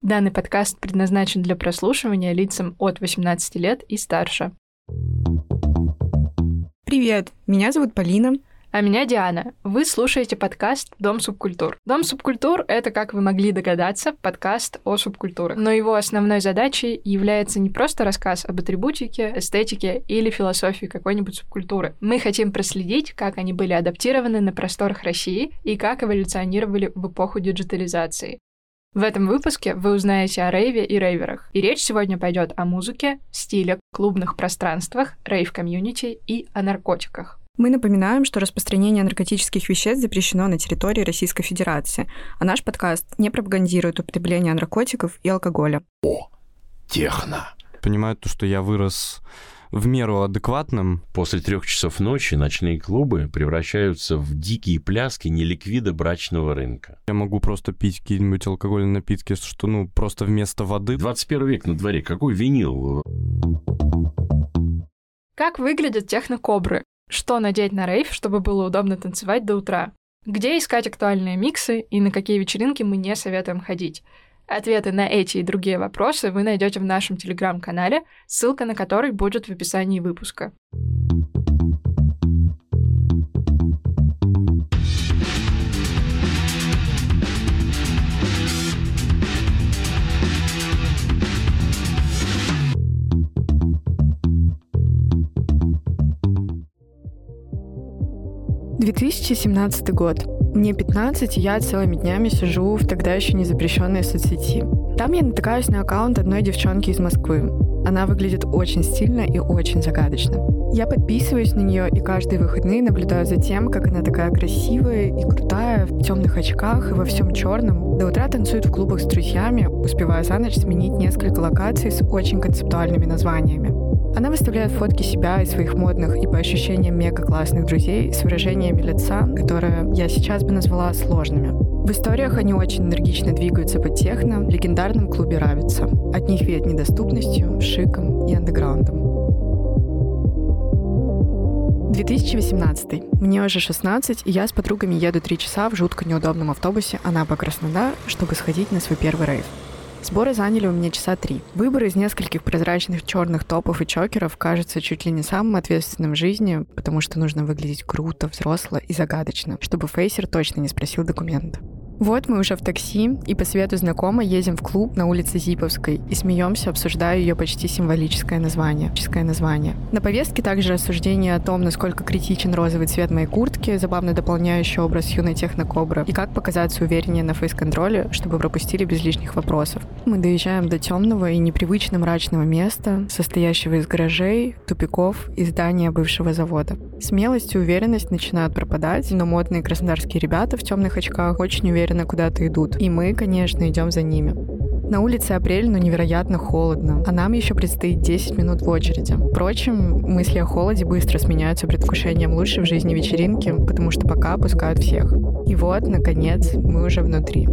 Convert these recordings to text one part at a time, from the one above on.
Данный подкаст предназначен для прослушивания лицам от 18 лет и старше. Привет, меня зовут Полина. А меня Диана. Вы слушаете подкаст «Дом субкультур». «Дом субкультур» — это, как вы могли догадаться, подкаст о субкультурах. Но его основной задачей является не просто рассказ об атрибутике, эстетике или философии какой-нибудь субкультуры. Мы хотим проследить, как они были адаптированы на просторах России и как эволюционировали в эпоху диджитализации. В этом выпуске вы узнаете о рейве и рейверах. И речь сегодня пойдет о музыке, стиле, клубных пространствах, рейв-комьюнити и о наркотиках. Мы напоминаем, что распространение наркотических веществ запрещено на территории Российской Федерации, а наш подкаст не пропагандирует употребление наркотиков и алкоголя. О, техно. Понимают то, что я вырос в меру адекватным. После трех часов ночи ночные клубы превращаются в дикие пляски неликвида брачного рынка. Я могу просто пить какие-нибудь алкогольные напитки, что, ну, просто вместо воды. 21 век на дворе. Какой винил? Как выглядят технокобры? Что надеть на рейв, чтобы было удобно танцевать до утра? Где искать актуальные миксы и на какие вечеринки мы не советуем ходить? Ответы на эти и другие вопросы вы найдете в нашем телеграм-канале, ссылка на который будет в описании выпуска. 2017 год. Мне 15, и я целыми днями сижу в тогда еще не запрещенной соцсети. Там я натыкаюсь на аккаунт одной девчонки из Москвы. Она выглядит очень стильно и очень загадочно. Я подписываюсь на нее и каждые выходные наблюдаю за тем, как она такая красивая и крутая, в темных очках и во всем черном. До утра танцует в клубах с друзьями, успевая за ночь сменить несколько локаций с очень концептуальными названиями. Она выставляет фотки себя и своих модных и по ощущениям мега классных друзей с выражениями лица, которые я сейчас бы назвала сложными. В историях они очень энергично двигаются по техно, в легендарном клубе «Равица». От них веет недоступностью, шиком и андеграундом. 2018. Мне уже 16, и я с подругами еду 3 часа в жутко неудобном автобусе Анапа-Краснодар, чтобы сходить на свой первый рейв. Сборы заняли у меня часа три. Выбор из нескольких прозрачных черных топов и чокеров кажется чуть ли не самым ответственным в жизни, потому что нужно выглядеть круто, взросло и загадочно, чтобы фейсер точно не спросил документ. Вот мы уже в такси, и по свету знакомой едем в клуб на улице Зиповской и смеемся, обсуждая ее почти символическое название. название. На повестке также рассуждение о том, насколько критичен розовый цвет моей куртки, забавно дополняющий образ юной технокобры, и как показаться увереннее на фейс-контроле, чтобы пропустили без лишних вопросов. Мы доезжаем до темного и непривычно мрачного места, состоящего из гаражей, тупиков и здания бывшего завода. Смелость и уверенность начинают пропадать, но модные краснодарские ребята в темных очках очень уверены уверенно куда-то идут. И мы, конечно, идем за ними. На улице апрель, но невероятно холодно, а нам еще предстоит 10 минут в очереди. Впрочем, мысли о холоде быстро сменяются предвкушением лучшей в жизни вечеринки, потому что пока пускают всех. И вот, наконец, мы уже внутри.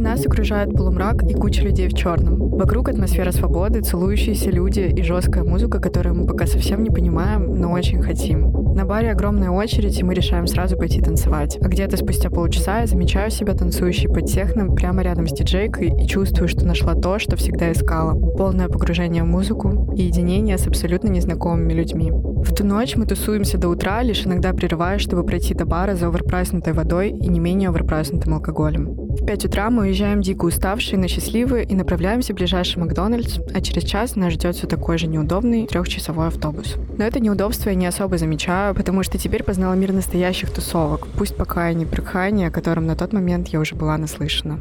Нас окружает полумрак и куча людей в черном. Вокруг атмосфера свободы, целующиеся люди и жесткая музыка, которую мы пока совсем не понимаем, но очень хотим. На баре огромная очередь, и мы решаем сразу пойти танцевать. А где-то спустя полчаса я замечаю себя танцующей под техном прямо рядом с диджейкой и чувствую, что нашла то, что всегда искала. Полное погружение в музыку и единение с абсолютно незнакомыми людьми. В ту ночь мы тусуемся до утра, лишь иногда прерывая, чтобы пройти до бара за оверпрайснутой водой и не менее оверпрайснутым алкоголем. В 5 утра мы уезжаем дико уставшие, но счастливые и направляемся в ближайший Макдональдс, а через час нас ждет все такой же неудобный трехчасовой автобус. Но это неудобство я не особо замечаю, потому что теперь познала мир настоящих тусовок, пусть пока и не прикхание, о котором на тот момент я уже была наслышана.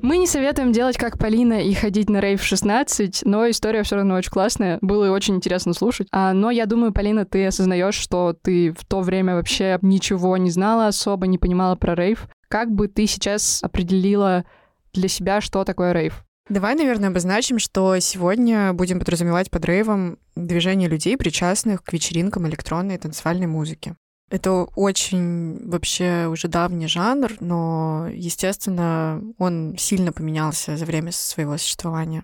Мы не советуем делать как Полина и ходить на рейв 16, но история все равно очень классная. Было очень интересно слушать. А, но я думаю, Полина, ты осознаешь, что ты в то время вообще ничего не знала особо, не понимала про рейв. Как бы ты сейчас определила для себя, что такое рейв? Давай, наверное, обозначим, что сегодня будем подразумевать под рейвом движение людей, причастных к вечеринкам электронной и танцевальной музыки. Это очень вообще уже давний жанр, но, естественно, он сильно поменялся за время своего существования.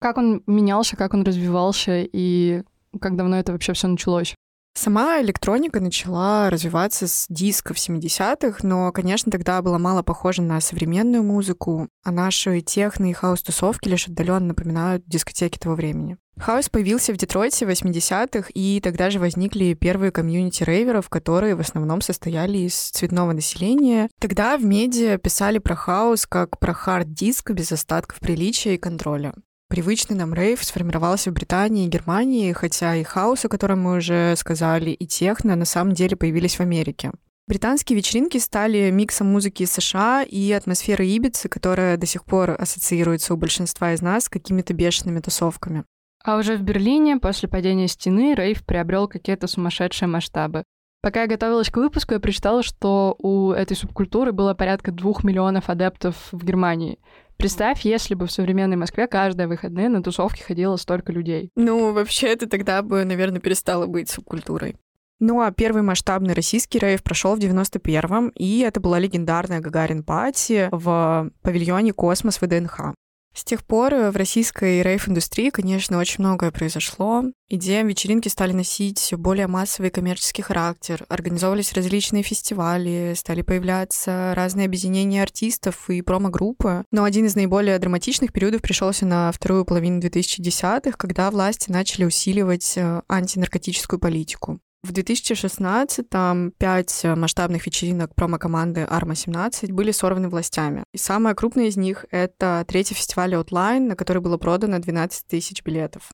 Как он менялся, как он развивался и как давно это вообще все началось? Сама электроника начала развиваться с диско в 70-х, но, конечно, тогда было мало похоже на современную музыку, а наши техно и хаус-тусовки лишь отдаленно напоминают дискотеки того времени. Хаус появился в Детройте в 80-х, и тогда же возникли первые комьюнити рейверов, которые в основном состояли из цветного населения. Тогда в медиа писали про хаус как про хард-диско без остатков приличия и контроля. Привычный нам рейв сформировался в Британии и Германии, хотя и хаос, о котором мы уже сказали, и техно на самом деле появились в Америке. Британские вечеринки стали миксом музыки США и атмосферы Ибицы, которая до сих пор ассоциируется у большинства из нас с какими-то бешеными тусовками. А уже в Берлине после падения стены рейв приобрел какие-то сумасшедшие масштабы. Пока я готовилась к выпуску, я прочитала, что у этой субкультуры было порядка двух миллионов адептов в Германии. Представь, если бы в современной Москве каждые выходные на тусовки ходило столько людей. Ну, вообще, это тогда бы, наверное, перестало быть субкультурой. Ну а первый масштабный российский рейв прошел в 91-м, и это была легендарная Gagarin Party в павильоне «Космос» ВДНХ. С тех пор э, в российской рейв-индустрии, конечно, очень многое произошло. Идеям вечеринки стали носить все более массовый коммерческий характер, организовывались различные фестивали, стали появляться разные объединения артистов и промо-группы. Но один из наиболее драматичных периодов пришелся на вторую половину 2010-х, когда власти начали усиливать э, антинаркотическую политику. В 2016-м пять масштабных вечеринок промо-команды Арма-17 были сорваны властями. И самая крупная из них — это третий фестиваль Outline, на который было продано 12 тысяч билетов.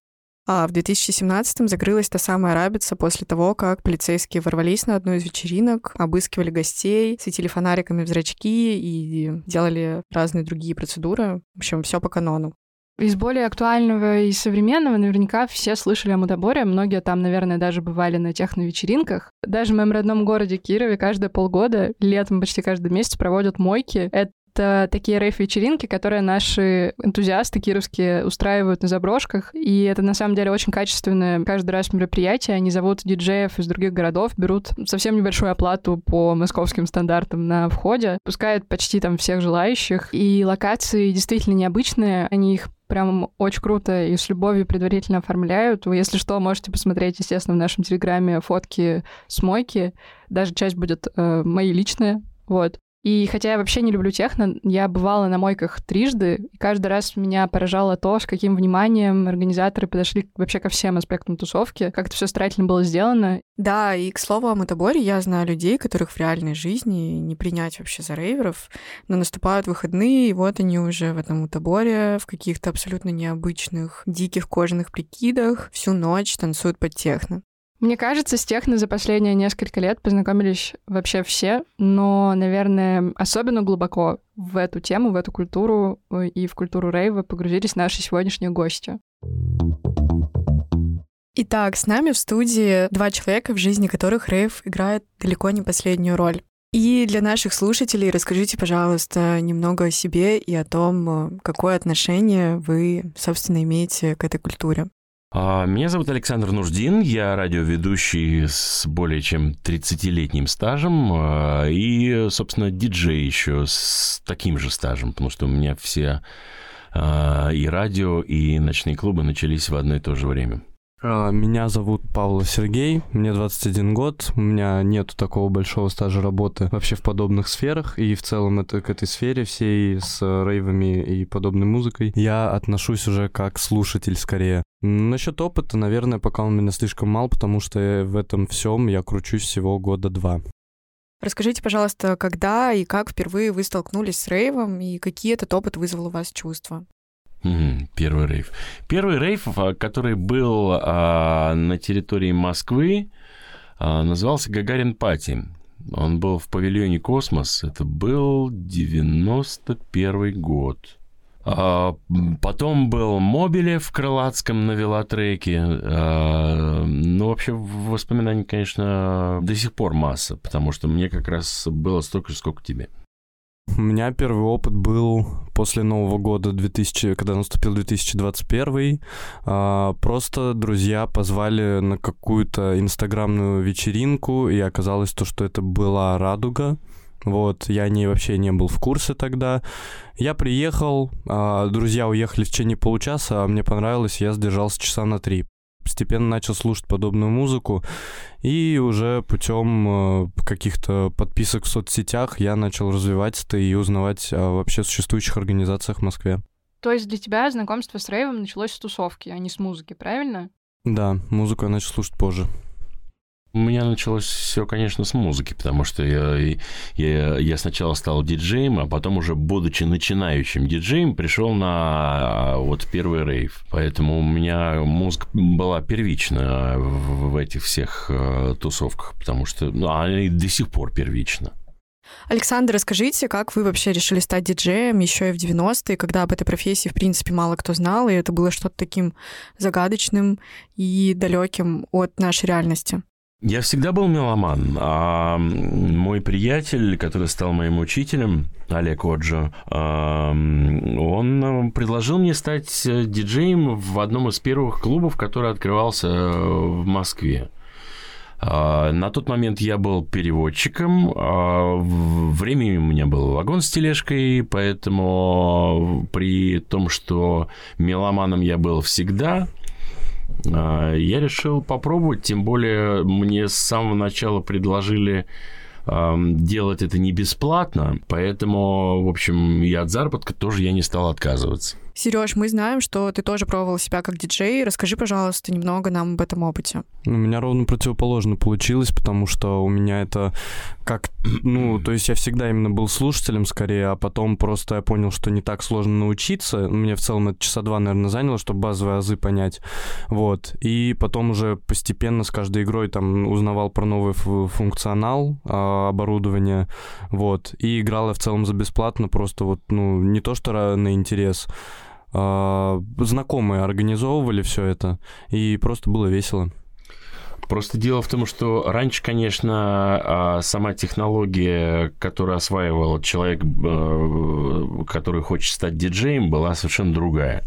А в 2017-м закрылась та самая рабица после того, как полицейские ворвались на одну из вечеринок, обыскивали гостей, светили фонариками в зрачки и делали разные другие процедуры. В общем, все по канону. Из более актуального и современного наверняка все слышали о Мудоборе. Многие там, наверное, даже бывали на техно-вечеринках. Даже в моем родном городе Кирове каждые полгода, летом почти каждый месяц проводят мойки. Это такие рейв-вечеринки, которые наши энтузиасты кировские устраивают на заброшках. И это на самом деле очень качественное каждый раз мероприятие. Они зовут диджеев из других городов, берут совсем небольшую оплату по московским стандартам на входе, пускают почти там всех желающих. И локации действительно необычные. Они их прям очень круто и с любовью предварительно оформляют. Вы, если что, можете посмотреть, естественно, в нашем телеграме фотки с мойки. Даже часть будет э, мои личные. Вот. И хотя я вообще не люблю техно, я бывала на мойках трижды, и каждый раз меня поражало то, с каким вниманием организаторы подошли вообще ко всем аспектам тусовки, как это все старательно было сделано. Да, и к слову о мотоборе, я знаю людей, которых в реальной жизни не принять вообще за рейверов, но наступают выходные, и вот они уже в этом мотоборе, в каких-то абсолютно необычных диких кожаных прикидах, всю ночь танцуют под техно. Мне кажется, с техно за последние несколько лет познакомились вообще все, но, наверное, особенно глубоко в эту тему, в эту культуру э, и в культуру рейва погрузились наши сегодняшние гости. Итак, с нами в студии два человека, в жизни которых рейв играет далеко не последнюю роль. И для наших слушателей расскажите, пожалуйста, немного о себе и о том, э, какое отношение вы, собственно, имеете к этой культуре. А, меня зовут Александр Нуждин, я радиоведущий с более чем 30-летним стажем а, и, собственно, диджей еще с таким же стажем, потому что у меня все а, и радио, и ночные клубы начались в одно и то же время. А, меня зовут Павло Сергей, мне 21 год, у меня нету такого большого стажа работы вообще в подобных сферах, и в целом это к этой сфере всей с рейвами и подобной музыкой я отношусь уже как слушатель скорее. Насчет опыта, наверное, пока он меня слишком мал, потому что в этом всем я кручусь всего года два. Расскажите, пожалуйста, когда и как впервые вы столкнулись с рейвом, и какие этот опыт вызвал у вас чувства? Первый рейв. Первый рейв, а, который был а, на территории Москвы, а, назывался Gagarin Party. Он был в павильоне «Космос». Это был 91 год. А, потом был Mobile в Крылатском на велотреке. А, ну, вообще, воспоминаний, конечно, до сих пор масса, потому что мне как раз было столько же, сколько тебе. У меня первый опыт был после Нового года, 2000, когда наступил 2021. А, просто друзья позвали на какую-то инстаграмную вечеринку, и оказалось то, что это была «Радуга». Вот, я не, вообще не был в курсе тогда. Я приехал, а, друзья уехали в течение получаса, а мне понравилось, я сдержался часа на три постепенно начал слушать подобную музыку, и уже путем э, каких-то подписок в соцсетях я начал развивать это и узнавать о вообще существующих организациях в Москве. То есть для тебя знакомство с рейвом началось с тусовки, а не с музыки, правильно? Да, музыку я начал слушать позже. У меня началось все, конечно, с музыки, потому что я, я, я сначала стал диджеем, а потом уже, будучи начинающим диджеем, пришел на вот первый рейв. Поэтому у меня музыка была первична в, этих всех э, тусовках, потому что ну, она и до сих пор первична. Александр, расскажите, как вы вообще решили стать диджеем еще и в 90-е, когда об этой профессии, в принципе, мало кто знал, и это было что-то таким загадочным и далеким от нашей реальности? Я всегда был меломан, а мой приятель, который стал моим учителем, Олег Оджо, он предложил мне стать диджеем в одном из первых клубов, который открывался в Москве. А, на тот момент я был переводчиком, а, времени у меня был вагон с тележкой, поэтому при том, что меломаном я был всегда, а, я решил попробовать, тем более мне с самого начала предложили делать это не бесплатно, поэтому, в общем, и от заработка тоже я не стал отказываться. Сереж, мы знаем, что ты тоже пробовал себя как диджей. Расскажи, пожалуйста, немного нам об этом опыте. У меня ровно противоположно получилось, потому что у меня это как... Ну, то есть я всегда именно был слушателем скорее, а потом просто я понял, что не так сложно научиться. Мне в целом это часа два, наверное, заняло, чтобы базовые азы понять. Вот. И потом уже постепенно с каждой игрой там узнавал про новый функционал а, оборудования. Вот. И играл я в целом за бесплатно, просто вот, ну, не то что на интерес, знакомые организовывали все это, и просто было весело. Просто дело в том, что раньше, конечно, а, сама технология, которую осваивал человек, э, который хочет стать диджеем, была совершенно другая.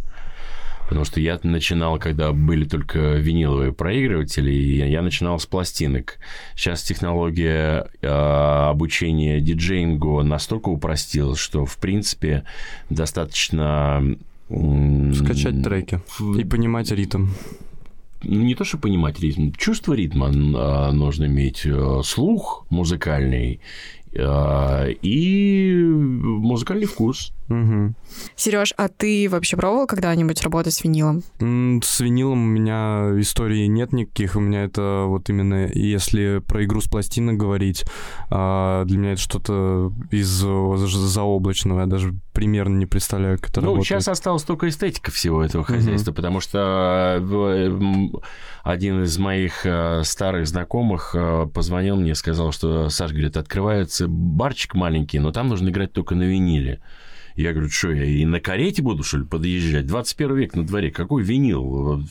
Потому что я начинал, когда были только виниловые проигрыватели, я начинал с пластинок. Сейчас технология э, обучения диджеингу настолько упростилась, что, в принципе, достаточно Скачать треки и понимать ритм. Ну, не то, что понимать ритм, чувство ритма а, нужно иметь, э, слух музыкальный и музыкальный вкус. Угу. Сереж, а ты вообще пробовал когда-нибудь работать с винилом? С винилом у меня истории нет никаких. У меня это вот именно, если про игру с пластинок говорить, а, для меня это что-то из заоблачного. Я даже примерно не представляю, как это ну, работает. сейчас осталась только эстетика всего этого хозяйства, угу. потому что э, один из моих э, старых знакомых э, позвонил мне сказал, что, Саш, говорит, открывается барчик маленький, но там нужно играть только на виниле. Я говорю, что я и на карете буду, что ли, подъезжать? 21 век на дворе, какой винил?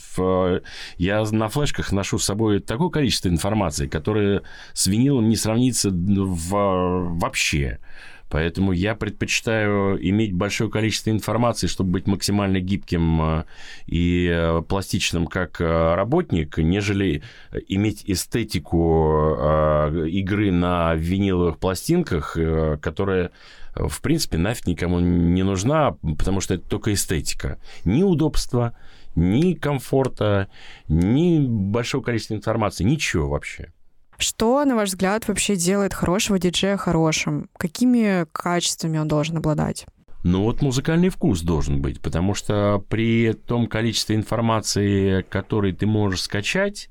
Я на флешках ношу с собой такое количество информации, которое с винилом не сравнится вообще. Поэтому я предпочитаю иметь большое количество информации, чтобы быть максимально гибким э, и э, пластичным как э, работник, нежели иметь эстетику игры на виниловых пластинках, которая в принципе, нафиг никому не нужна, потому что это только эстетика. Ни удобства, ни комфорта, ни большого количества информации, ничего вообще. Что, на ваш взгляд, вообще делает хорошего диджея хорошим? Какими качествами он должен обладать? Ну вот музыкальный вкус должен быть, потому что при том количестве информации, который ты можешь скачать,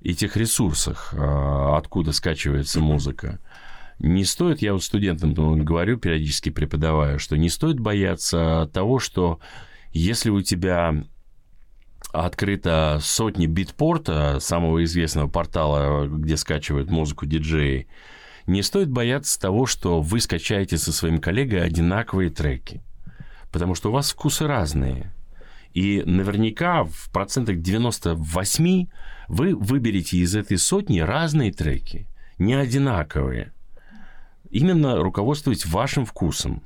и тех ресурсах, а, откуда скачивается музыка, не стоит, я вот студентам говорю, периодически преподаваю, что не стоит бояться того, что если у тебя открыто сотни битпорта, самого известного портала, где скачивают музыку диджеи, не стоит бояться того, что вы скачаете со своим коллегой одинаковые треки. Потому что у вас вкусы разные. И наверняка в процентах 98 вы выберете из этой сотни разные треки, не одинаковые. Именно руководствуясь вашим вкусом.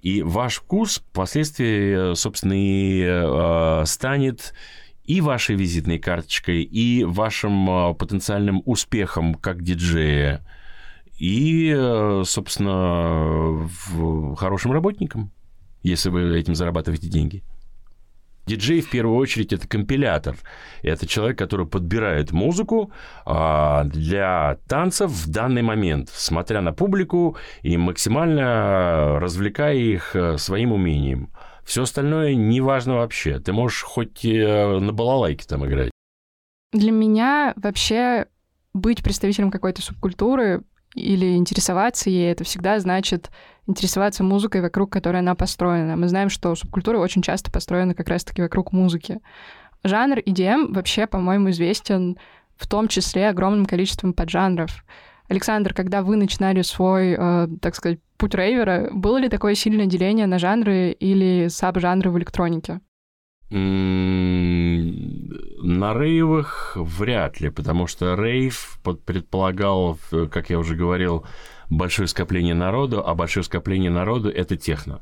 И ваш вкус впоследствии, собственно, и э, станет и вашей визитной карточкой, и вашим э, потенциальным успехом как диджея, и, э, собственно, хорошим работником, если вы этим зарабатываете деньги. Диджей, в первую очередь, это компилятор. Это человек, который подбирает музыку а, для танцев в данный момент, смотря на публику и максимально развлекая их э, своим умением. Все остальное не важно вообще. Ты можешь хоть э, на балалайке там играть. Для меня вообще быть представителем какой-то субкультуры или интересоваться ей, это всегда значит интересоваться музыкой, вокруг которой она построена. Мы знаем, что субкультура очень часто построена как раз-таки вокруг музыки. Жанр EDM вообще, по-моему, известен в том числе огромным количеством поджанров. Александр, когда вы начинали свой, э, так сказать, путь рейвера, было ли такое сильное деление на жанры или саб-жанры в электронике? На рейвах вряд ли, потому что рейв предполагал, как я уже говорил, большое скопление народу, а большое скопление народу – это техно.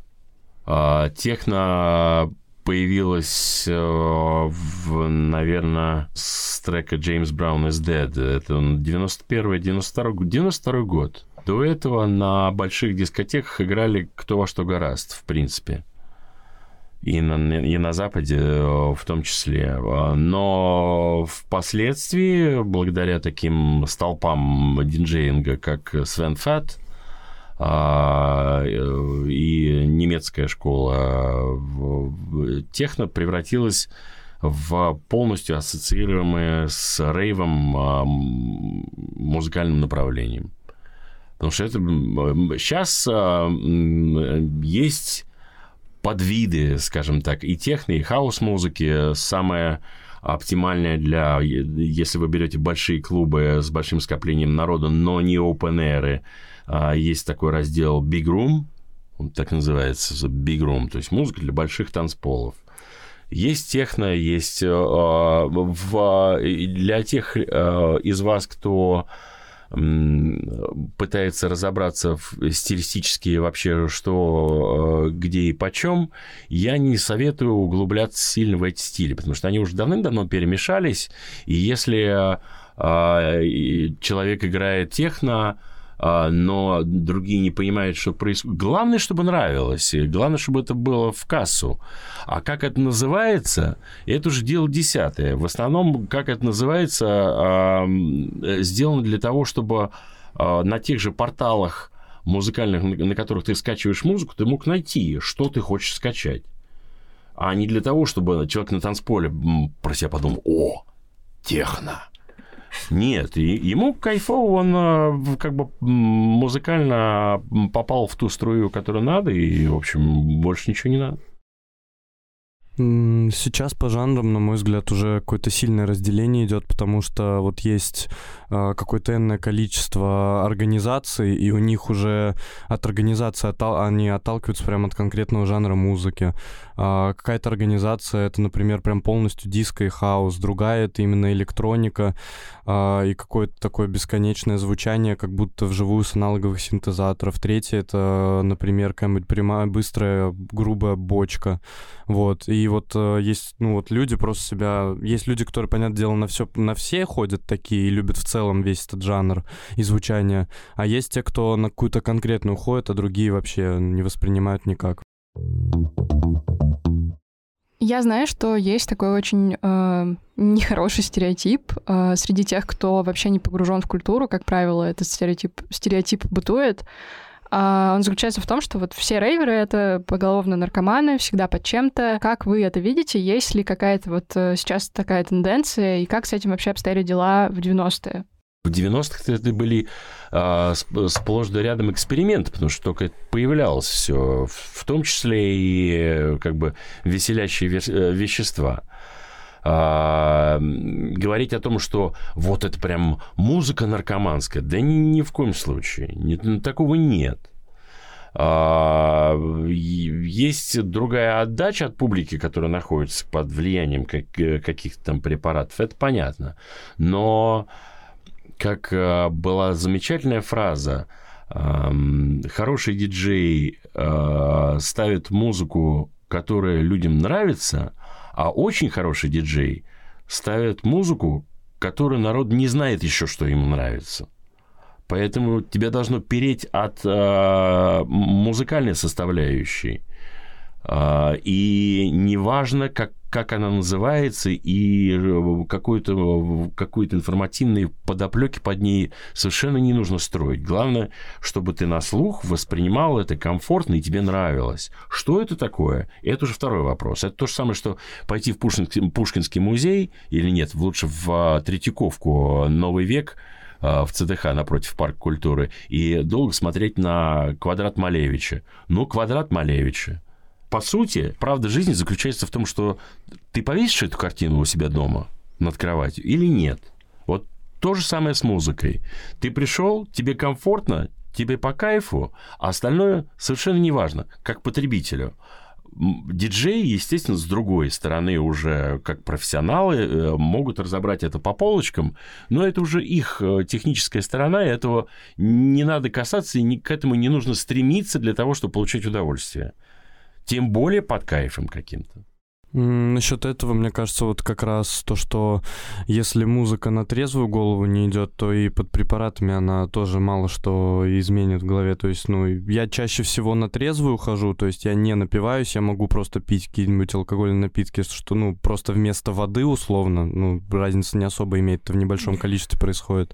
А, техно появилась, э, в, наверное, с трека James Brown is Dead. Это 91-й, 92 92 год. До этого на больших дискотеках играли кто во что гораст, в принципе. И на, и на Западе э, в том числе. Но впоследствии, благодаря таким столпам диджеинга, как Свен Фат, а, и немецкая школа техно превратилась в полностью ассоциируемое с рейвом а, музыкальным направлением. Потому что это сейчас а, есть подвиды, скажем так, и техно, и хаос-музыки. Самое оптимальное для, если вы берете большие клубы с большим скоплением народа, но не open air, а, есть такой раздел Big Room, он так называется, Big Room, то есть музыка для больших танцполов. Есть техно, есть э, в, для тех э, из вас, кто пытается разобраться в, стилистически вообще, что, э, где и почем, я не советую углубляться сильно в эти стили, потому что они уже давным-давно перемешались, и если человек играет техно, но другие не понимают, что происходит. Главное, чтобы нравилось, и главное, чтобы это было в кассу. А как это называется, это уже дело десятое. В основном, как это называется, а, сделано для того, чтобы а, на тех же порталах музыкальных, на которых ты скачиваешь музыку, ты мог найти, что ты хочешь скачать. А не для того, чтобы человек на танцполе про себя подумал, о, техно, нет, и ему кайфово, он э, как бы музыкально попал в ту струю, которую надо, и, в общем, больше ничего не надо. Сейчас по жанрам, на мой взгляд, уже какое-то сильное разделение идет, потому что вот есть э, какое-то энное количество организаций, и у них уже от организации оттал- они отталкиваются прямо от конкретного жанра музыки. Э, какая-то организация это, например, прям полностью диско и хаос, другая это именно электроника э, и какое-то такое бесконечное звучание, как будто вживую с аналоговых синтезаторов. Третье это, например, какая-нибудь прямая, быстрая, грубая бочка. Вот. И вот э, есть, ну вот люди просто себя... Есть люди, которые, понятное дело, на все, на все ходят такие и любят в целом весь этот жанр и звучание. А есть те, кто на какую-то конкретную ходит, а другие вообще не воспринимают никак. Я знаю, что есть такой очень э, нехороший стереотип э, среди тех, кто вообще не погружен в культуру, как правило, этот стереотип, стереотип бытует. А он заключается в том, что вот все рейверы — это поголовно наркоманы, всегда под чем-то. Как вы это видите? Есть ли какая-то вот э, сейчас такая тенденция, и как с этим вообще обстояли дела в 90-е? В 90-х это были а, сплошь да рядом эксперименты, потому что только появлялось все, в том числе и э, как бы веселящие э, вещества. Говорить о том, что вот это прям музыка наркоманская, да ни, ни в коем случае. Нет, ну, такого нет. А, есть другая отдача от публики, которая находится под влиянием э, каких-то там препаратов, это понятно. Но, как а, была замечательная фраза, хороший диджей ставит музыку, которая людям нравится – а очень хороший диджей ставит музыку, которую народ не знает еще, что ему нравится. Поэтому тебя должно переть от э, музыкальной составляющей. Э, и неважно, как, как она называется, и э, какую-то какую информативные подоплеки под ней совершенно не нужно строить. Главное, чтобы ты на слух воспринимал это комфортно и тебе нравилось. Что это такое? Это уже второй вопрос. Это то же самое, что пойти в Пушкинский, Пушкинский музей или нет, лучше в а, Третьяковку «Новый век», а, в ЦДХ напротив Парка культуры и долго смотреть на квадрат Малевича. Ну, квадрат Малевича. По сути, правда жизни заключается в том, что ты повесишь эту картину у себя дома над кроватью или нет. Вот то же самое с музыкой. Ты пришел, тебе комфортно, тебе по кайфу, а остальное совершенно не важно, как потребителю диджеи, естественно, с другой стороны уже как профессионалы э, могут разобрать это по полочкам, но это уже их э, техническая сторона, и этого не надо касаться, и к этому не нужно стремиться для того, чтобы получать удовольствие. Тем более под кайфом каким-то. Насчет этого, мне кажется, вот как раз то, что если музыка на трезвую голову не идет, то и под препаратами она тоже мало что изменит в голове. То есть, ну, я чаще всего на трезвую хожу, то есть я не напиваюсь, я могу просто пить какие-нибудь алкогольные напитки, что, ну, просто вместо воды условно, ну, разница не особо имеет, это в небольшом количестве происходит.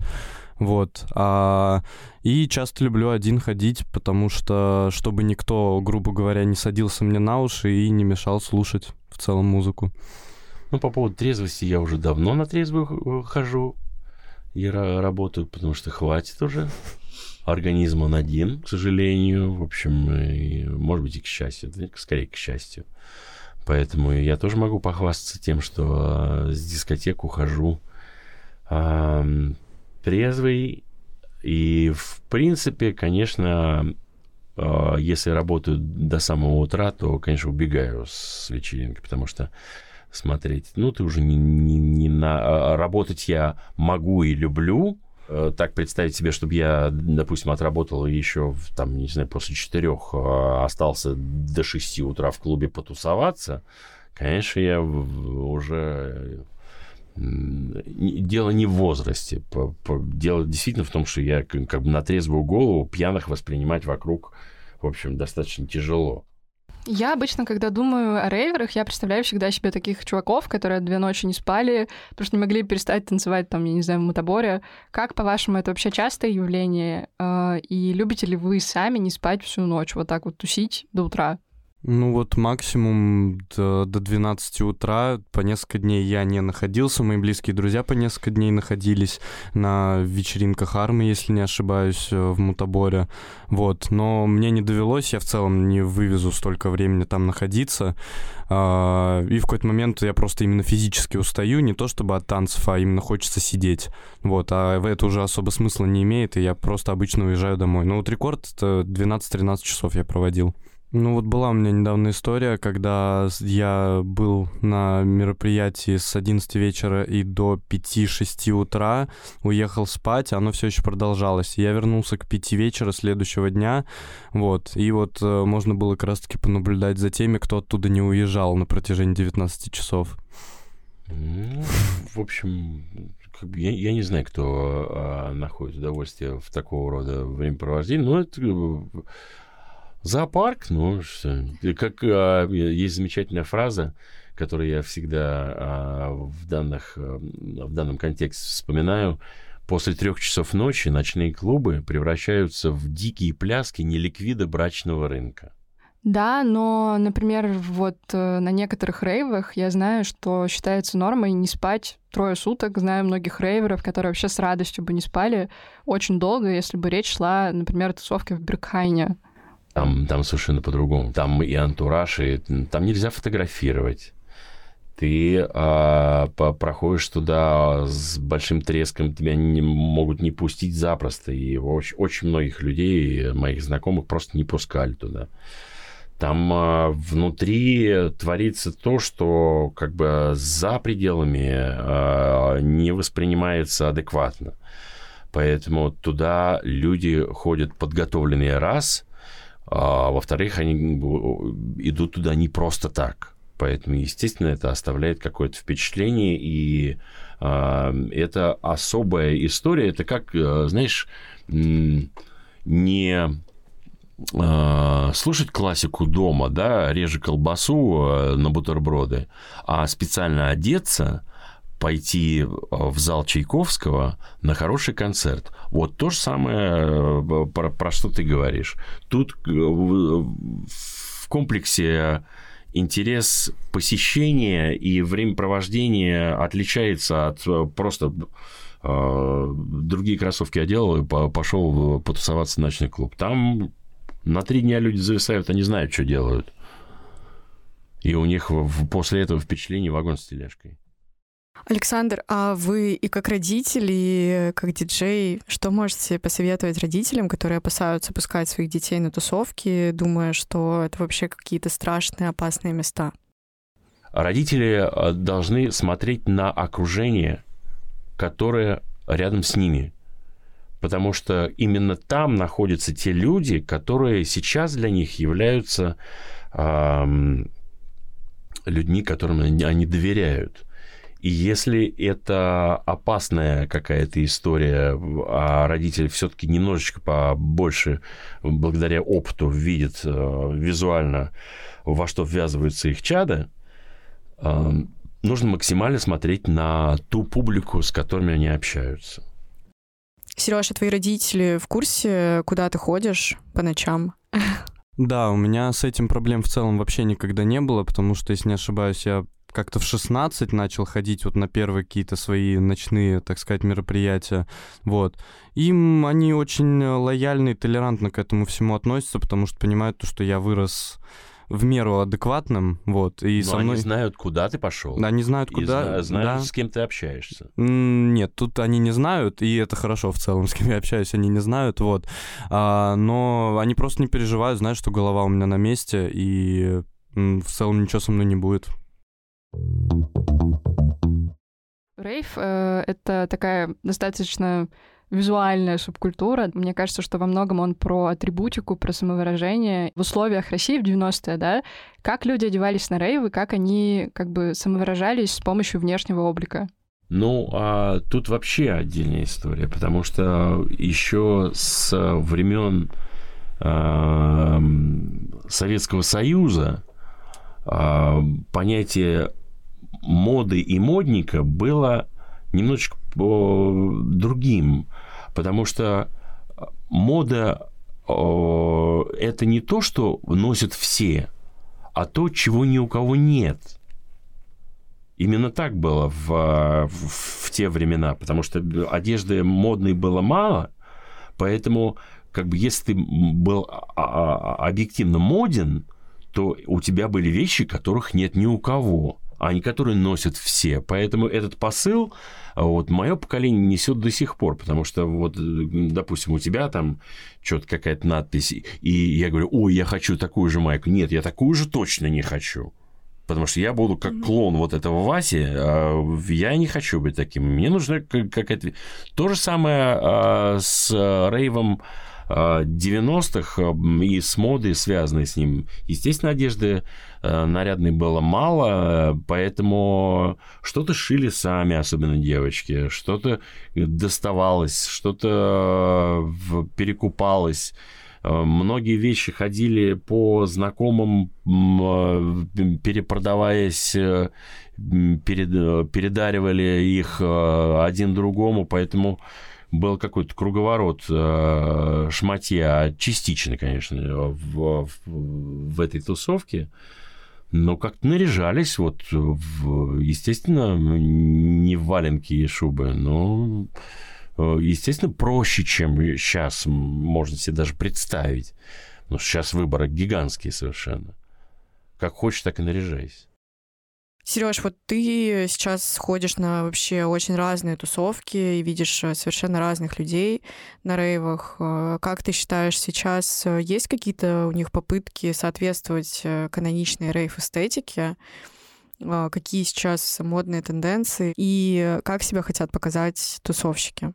Вот. А, и часто люблю один ходить, потому что, чтобы никто, грубо говоря, не садился мне на уши и не мешал слушать в целом музыку. Ну, по поводу трезвости я уже давно на трезвую э, хожу и работаю, потому что хватит уже. Организм он один, к сожалению. В общем, и, может быть, и к счастью. Скорее, к счастью. Поэтому я тоже могу похвастаться тем, что э, с дискотек ухожу трезвый. И, в принципе, конечно, а, если работаю до самого утра, то, конечно, убегаю с вечеринки, потому что смотреть, ну, ты уже не, не, не на... А, работать я могу и люблю, э, так представить себе, чтобы я, допустим, отработал еще, там, не знаю, после четырех а, остался до шести утра в клубе потусоваться, конечно, я уже дело не в возрасте. Дело действительно в том, что я как бы на трезвую голову пьяных воспринимать вокруг, в общем, достаточно тяжело. Я обычно, когда думаю о рейверах, я представляю всегда себе таких чуваков, которые две ночи не спали, потому что не могли перестать танцевать, там, я не знаю, в мутаборе. Как, по-вашему, это вообще частое явление? А, и любите ли вы сами не спать всю ночь, вот так вот тусить до утра? Ну вот максимум до, до 12 утра по несколько дней я не находился, мои близкие друзья по несколько дней находились на вечеринках армы, если не ошибаюсь, э, в Мутаборе. Вот, но мне не довелось, я в целом не вывезу столько времени там находиться. А, и в какой-то момент я просто именно физически устаю, не то чтобы от танцев, а именно хочется сидеть. Вот, а это уже особо смысла не имеет, и я просто обычно уезжаю домой. Но вот рекорд это 12-13 часов я проводил. Ну вот была у меня недавно история, когда я был на мероприятии с 11 вечера и до 5-6 утра, уехал спать, оно все еще продолжалось. Я вернулся к 5 вечера следующего дня, вот, и вот э, можно было как раз-таки понаблюдать за теми, кто оттуда не уезжал на протяжении 19 часов. Ну, в общем, я, я не знаю, кто а, находит удовольствие в такого рода времяпровождении, но это Зоопарк, ну, что, как а, есть замечательная фраза, которую я всегда а, в, данных, а, в данном контексте вспоминаю. После трех часов ночи ночные клубы превращаются в дикие пляски неликвида брачного рынка. Да, но, например, вот э, на некоторых рейвах я знаю, что считается нормой не спать трое суток. Знаю многих рейверов, которые вообще с радостью бы не спали очень долго, если бы речь шла, например, о тусовке в Бергхайне. Там, там совершенно по-другому. Там и антураж, и там нельзя фотографировать. Ты а, по, проходишь туда с большим треском, тебя не, могут не пустить запросто. И очень, очень многих людей, моих знакомых, просто не пускали туда. Там а, внутри творится то, что как бы за пределами а, не воспринимается адекватно. Поэтому туда люди ходят подготовленные раз – а, во-вторых, они идут туда не просто так. Поэтому, естественно, это оставляет какое-то впечатление, и э, это особая история. Это как, э, знаешь, не э, слушать классику дома, да, реже колбасу э, на бутерброды, а специально одеться, пойти в зал Чайковского на хороший концерт. Вот то же самое, про, про что ты говоришь. Тут в комплексе интерес посещения и времяпровождения отличается от просто э, другие кроссовки одел и пошел потусоваться в ночной клуб. Там на три дня люди зависают, они знают, что делают. И у них после этого впечатление вагон с тележкой. Александр, а вы и как родители, и как диджей, что можете посоветовать родителям, которые опасаются пускать своих детей на тусовки, думая, что это вообще какие-то страшные, опасные места? Родители э, должны смотреть на окружение, которое рядом с ними. Потому что именно там находятся те люди, которые сейчас для них являются э, людьми, которым они доверяют. И если это опасная какая-то история, а родители все-таки немножечко побольше, благодаря опыту, видят э, визуально, во что ввязываются их чада, э, нужно максимально смотреть на ту публику, с которыми они общаются. Сережа, твои родители в курсе, куда ты ходишь по ночам? Да, у меня с этим проблем в целом вообще никогда не было, потому что, если не ошибаюсь, я как-то в 16 начал ходить вот на первые какие-то свои ночные, так сказать, мероприятия, вот. Им они очень лояльно и толерантно к этому всему относятся, потому что понимают то, что я вырос в меру адекватным, вот, и Но со мной... они знают, куда ты пошел. Да, они знают, куда... И знают, да. с кем ты общаешься. Нет, тут они не знают, и это хорошо в целом, с кем я общаюсь, они не знают, вот. А, но они просто не переживают, знают, что голова у меня на месте, и в целом ничего со мной не будет. Рейв э, — это такая достаточно визуальная субкультура. Мне кажется, что во многом он про атрибутику, про самовыражение. В условиях России в 90-е, да, как люди одевались на рейвы, как они как бы самовыражались с помощью внешнего облика. Ну, а тут вообще отдельная история, потому что еще с времен э, Советского Союза э, понятие моды и модника было немножечко другим, потому что мода это не то, что носят все, а то, чего ни у кого нет. Именно так было в, в, в те времена, потому что одежды модной было мало, поэтому как бы если ты был а, а, объективно моден, то у тебя были вещи, которых нет ни у кого а которые носят все. Поэтому этот посыл вот, мое поколение несет до сих пор, потому что вот, допустим, у тебя там что-то какая-то надпись, и я говорю, ой, я хочу такую же майку. Нет, я такую же точно не хочу. Потому что я буду как клон вот этого Васи, а я не хочу быть таким. Мне нужна какая-то... То же самое а, с рейвом 90-х а, и с модой, связанной с ним. Естественно, одежды э, нарядной было мало, поэтому что-то шили сами, особенно девочки, что-то доставалось, что-то э, перекупалось. Э, многие вещи ходили по знакомым, перепродаваясь, передаривали их один другому, поэтому был какой-то круговорот э, шматья, частично, конечно, в, в, в этой тусовке, но как-то наряжались, вот, в, естественно, не в валенки и шубы, но, э, естественно, проще, чем сейчас можно себе даже представить. Но сейчас выборы гигантские совершенно. Как хочешь, так и наряжайся. Сереж, вот ты сейчас ходишь на вообще очень разные тусовки и видишь э, совершенно разных людей на рейвах. Э, как ты считаешь, сейчас э, есть какие-то у них попытки соответствовать каноничной рейв-эстетике? Какие сейчас модные тенденции и как себя хотят показать тусовщики?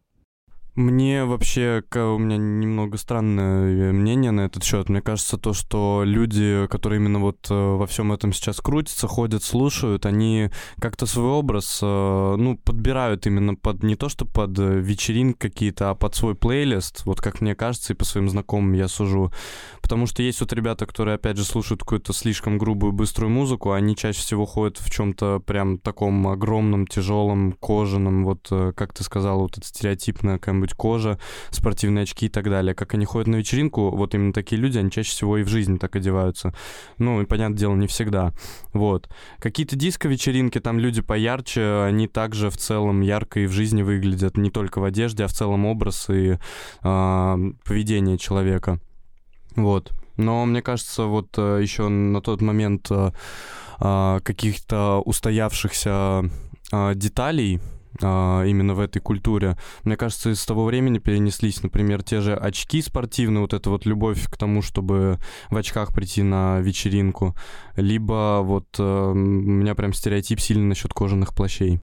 Мне вообще, у меня немного странное мнение на этот счет. Мне кажется, то, что люди, которые именно вот э, во всем этом сейчас крутятся, ходят, слушают, они как-то свой образ, э, ну, подбирают именно под, не то, что под вечеринки какие-то, а под свой плейлист, вот как мне кажется, и по своим знакомым я сужу. Потому что есть вот ребята, которые, опять же, слушают какую-то слишком грубую, быструю музыку, они чаще всего ходят в чем-то прям таком огромном, тяжелом, кожаном, вот, э, как ты сказала, вот это стереотипная какая-нибудь быть кожа, спортивные очки и так далее. Как они ходят на вечеринку, вот именно такие люди, они чаще всего и в жизни так одеваются. Ну, и, понятное дело, не всегда. Вот. Какие-то диско-вечеринки, там люди поярче, они также в целом ярко и в жизни выглядят, не только в одежде, а в целом образ и э, поведение человека. Вот. Но мне кажется, вот э, еще на тот момент э, э, каких-то устоявшихся деталей а, именно в этой культуре. Мне кажется, из того времени перенеслись, например, те же очки спортивные, вот эта вот любовь к тому, чтобы в очках прийти на вечеринку, либо вот э, у меня прям стереотип сильный насчет кожаных плащей.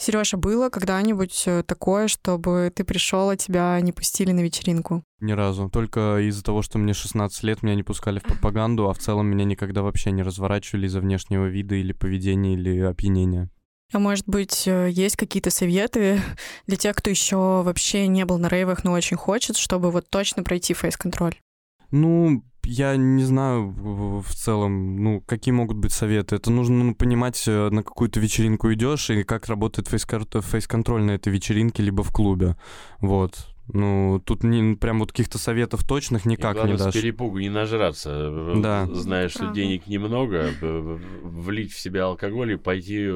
Сережа, было когда-нибудь э, такое, чтобы ты пришел, а тебя не пустили на вечеринку? Ни разу. Только из-за того, что мне 16 лет, меня не пускали в пропаганду, а в целом меня никогда вообще не разворачивали из-за внешнего вида или поведения, или опьянения. А может быть, э, есть какие-то советы для тех, кто еще вообще не был на рейвах, но очень хочет, чтобы вот точно пройти фейс-контроль? Ну, я не знаю в целом, ну, какие могут быть советы. Это нужно ну, понимать, э, на какую-то вечеринку идешь и как работает фейс-контроль на этой вечеринке, либо в клубе. Вот. Ну, тут не, прям вот каких-то советов точных никак и главное, не дашь. с перепугу не нажраться. Э, да. Знаешь, что денег немного, влить в себя алкоголь и пойти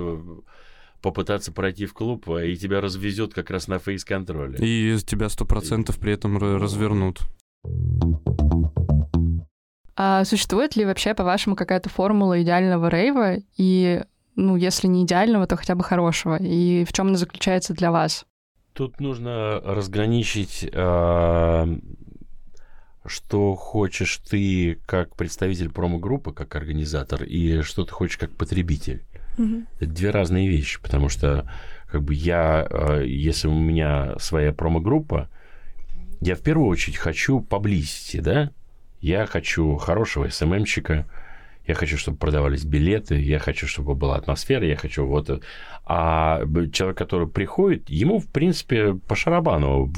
попытаться пройти в клуб, а, и тебя развезет как раз на фейс-контроле. И тебя сто процентов при этом развернут. А существует ли вообще, по-вашему, какая-то формула идеального рейва? И, ну, если не идеального, то хотя бы хорошего. И в чем она заключается для вас? Тут нужно разграничить, а, что хочешь ты как представитель промо-группы, как организатор, и что ты хочешь как потребитель. Угу. Это две разные вещи, потому что как бы я, э, если у меня своя промо-группа, я в первую очередь хочу поблизости, да? Я хочу хорошего СММщика, я хочу, чтобы продавались билеты, я хочу, чтобы была атмосфера, я хочу вот... А человек, который приходит, ему, в принципе, по шарабану,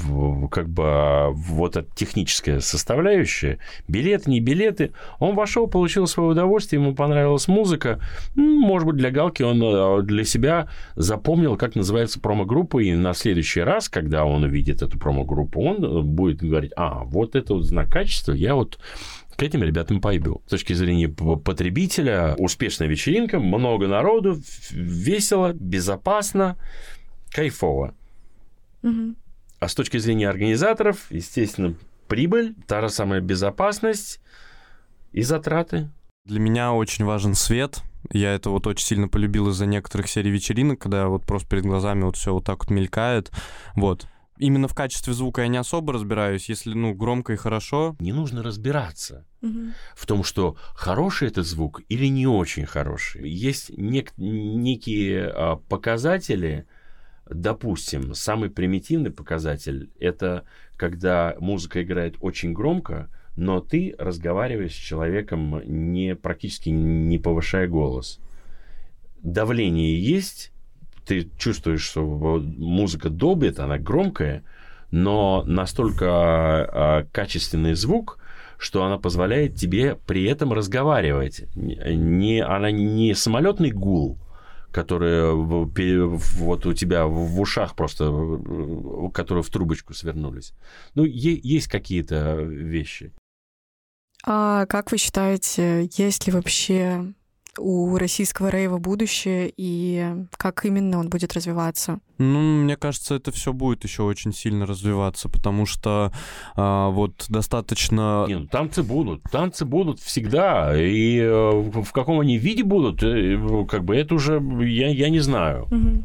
как бы вот эта техническая составляющая, билеты, не билеты, он вошел, получил свое удовольствие, ему понравилась музыка, может быть, для галки он э, для себя запомнил, как называется промо-группа, и на следующий раз, когда он увидит эту промо-группу, он будет говорить, а, вот это вот знак качества, я вот к этим ребятам пойду. С точки зрения потребителя, успешная вечеринка, много народу, весело, безопасно, кайфово. Угу. А с точки зрения организаторов, естественно, прибыль, та же самая безопасность и затраты. Для меня очень важен свет. Я это вот очень сильно полюбил из-за некоторых серий вечеринок, когда вот просто перед глазами вот все вот так вот мелькает. Вот именно в качестве звука я не особо разбираюсь. Если, ну, громко и хорошо... Не нужно разбираться угу. в том, что хороший этот звук или не очень хороший. Есть нек- некие а, показатели, допустим, самый примитивный показатель — это когда музыка играет очень громко, но ты разговариваешь с человеком не практически не повышая голос. Давление есть, ты чувствуешь, что музыка долбит, она громкая, но настолько а, качественный звук, что она позволяет тебе при этом разговаривать. Не, она не самолетный гул, который вот у тебя в ушах просто, которые в трубочку свернулись. Ну, есть какие-то вещи. А как вы считаете, есть ли вообще у российского рейва будущее и как именно он будет развиваться? Ну, мне кажется, это все будет еще очень сильно развиваться, потому что а, вот достаточно. Не, ну, танцы будут, танцы будут всегда, и э, в каком они виде будут, э, как бы это уже я я не знаю. Угу.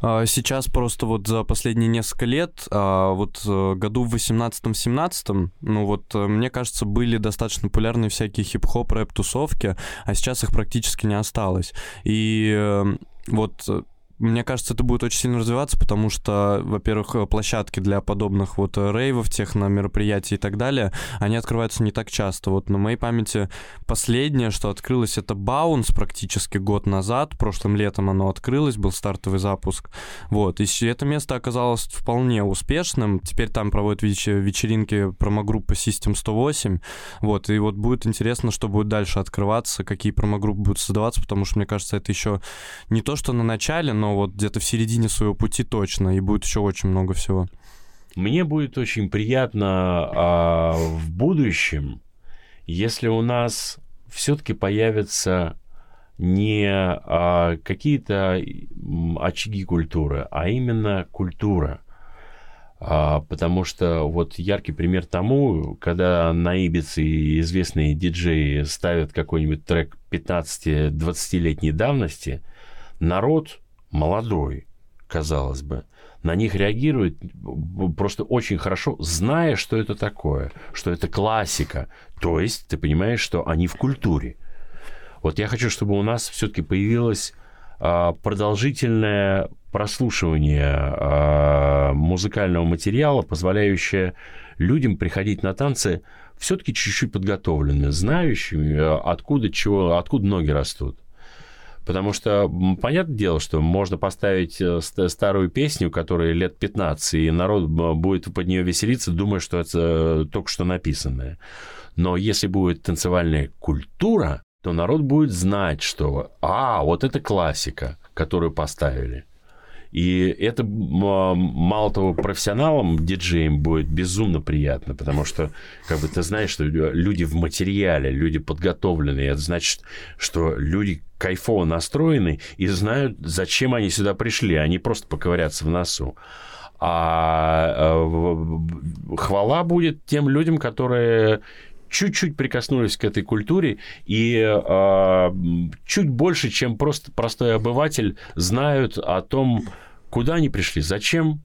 А, сейчас просто вот за последние несколько лет, а, вот э, году в 18-17, ну вот, э, мне кажется, были достаточно популярны всякие хип-хоп, рэп-тусовки, а сейчас их практически не осталось. И э, вот Мне кажется, это будет очень сильно развиваться, потому что, во-первых, э, площадки для подобных вот э, рейвов, техно мероприятий и так далее, они открываются не так часто. Вот на моей памяти последнее, что открылось, это Баунс практически год назад. Прошлым летом оно открылось, был стартовый запуск. Вот. И это место оказалось вполне успешным. Теперь там проводят вечеринки промогруппы System 108. Вот. И вот будет интересно, что будет дальше открываться, какие промогруппы будут создаваться, потому что, мне кажется, это еще не то, что на начале, но но вот где-то в середине своего пути точно, и будет еще очень много всего. Мне будет очень приятно а, в будущем, если у нас все-таки появятся не а, какие-то очаги культуры, а именно культура. А, потому что вот яркий пример тому, когда на Ибице известные диджеи ставят какой-нибудь трек 15-20-летней давности, народ молодой, казалось бы, на них реагирует просто очень хорошо, зная, что это такое, что это классика. То есть ты понимаешь, что они в культуре. Вот я хочу, чтобы у нас все-таки появилось а, продолжительное прослушивание а, музыкального материала, позволяющее людям приходить на танцы все-таки чуть-чуть подготовленными, знающими, откуда чего, откуда ноги растут. Потому что, понятное дело, что можно поставить э, старую песню, которая лет 15, и народ будет под нее веселиться, думая, что это э, только что написанное. Но если будет танцевальная культура, то народ будет знать, что, а, вот это классика, которую поставили. И это мало того профессионалам, диджеям будет безумно приятно, потому что как бы ты знаешь, что люди в материале, люди подготовленные. Это значит, что люди кайфово настроены и знают, зачем они сюда пришли. Они просто поковыряться в носу. А э, хвала будет тем людям, которые чуть-чуть прикоснулись к этой культуре и э, чуть больше, чем просто простой обыватель, знают о том, куда они пришли, зачем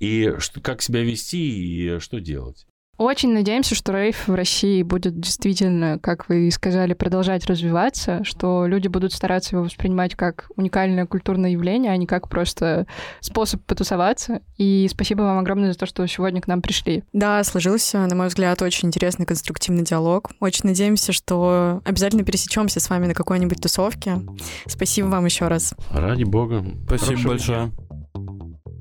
и что, как себя вести и что делать. Очень надеемся, что рейв в России будет действительно, как вы и сказали, продолжать развиваться, что люди будут стараться его воспринимать как уникальное культурное явление, а не как просто способ потусоваться. И спасибо вам огромное за то, что сегодня к нам пришли. Да, сложился, на мой взгляд, очень интересный конструктивный диалог. Очень надеемся, что обязательно пересечемся с вами на какой-нибудь тусовке. Спасибо вам еще раз. Ради бога. Спасибо Хорошего большое.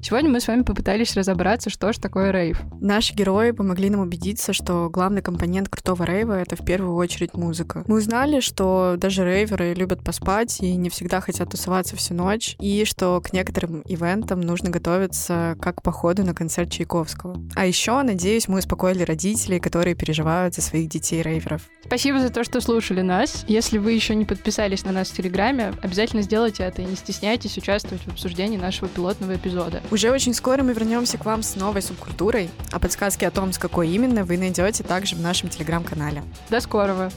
Сегодня мы с вами попытались разобраться, что же такое рейв. Наши герои помогли нам убедиться, что главный компонент крутого рейва — это в первую очередь музыка. Мы узнали, что даже рейверы любят поспать и не всегда хотят тусоваться всю ночь, и что к некоторым ивентам нужно готовиться как походу на концерт Чайковского. А еще, надеюсь, мы успокоили родителей, которые переживают за своих детей-рейверов. Спасибо за то, что слушали нас. Если вы еще не подписались на нас в Телеграме, обязательно сделайте это и не стесняйтесь участвовать в обсуждении нашего пилотного эпизода. Уже очень скоро мы вернемся к вам с новой субкультурой, а подсказки о том, с какой именно, вы найдете также в нашем телеграм-канале. До скорого!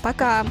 Пока!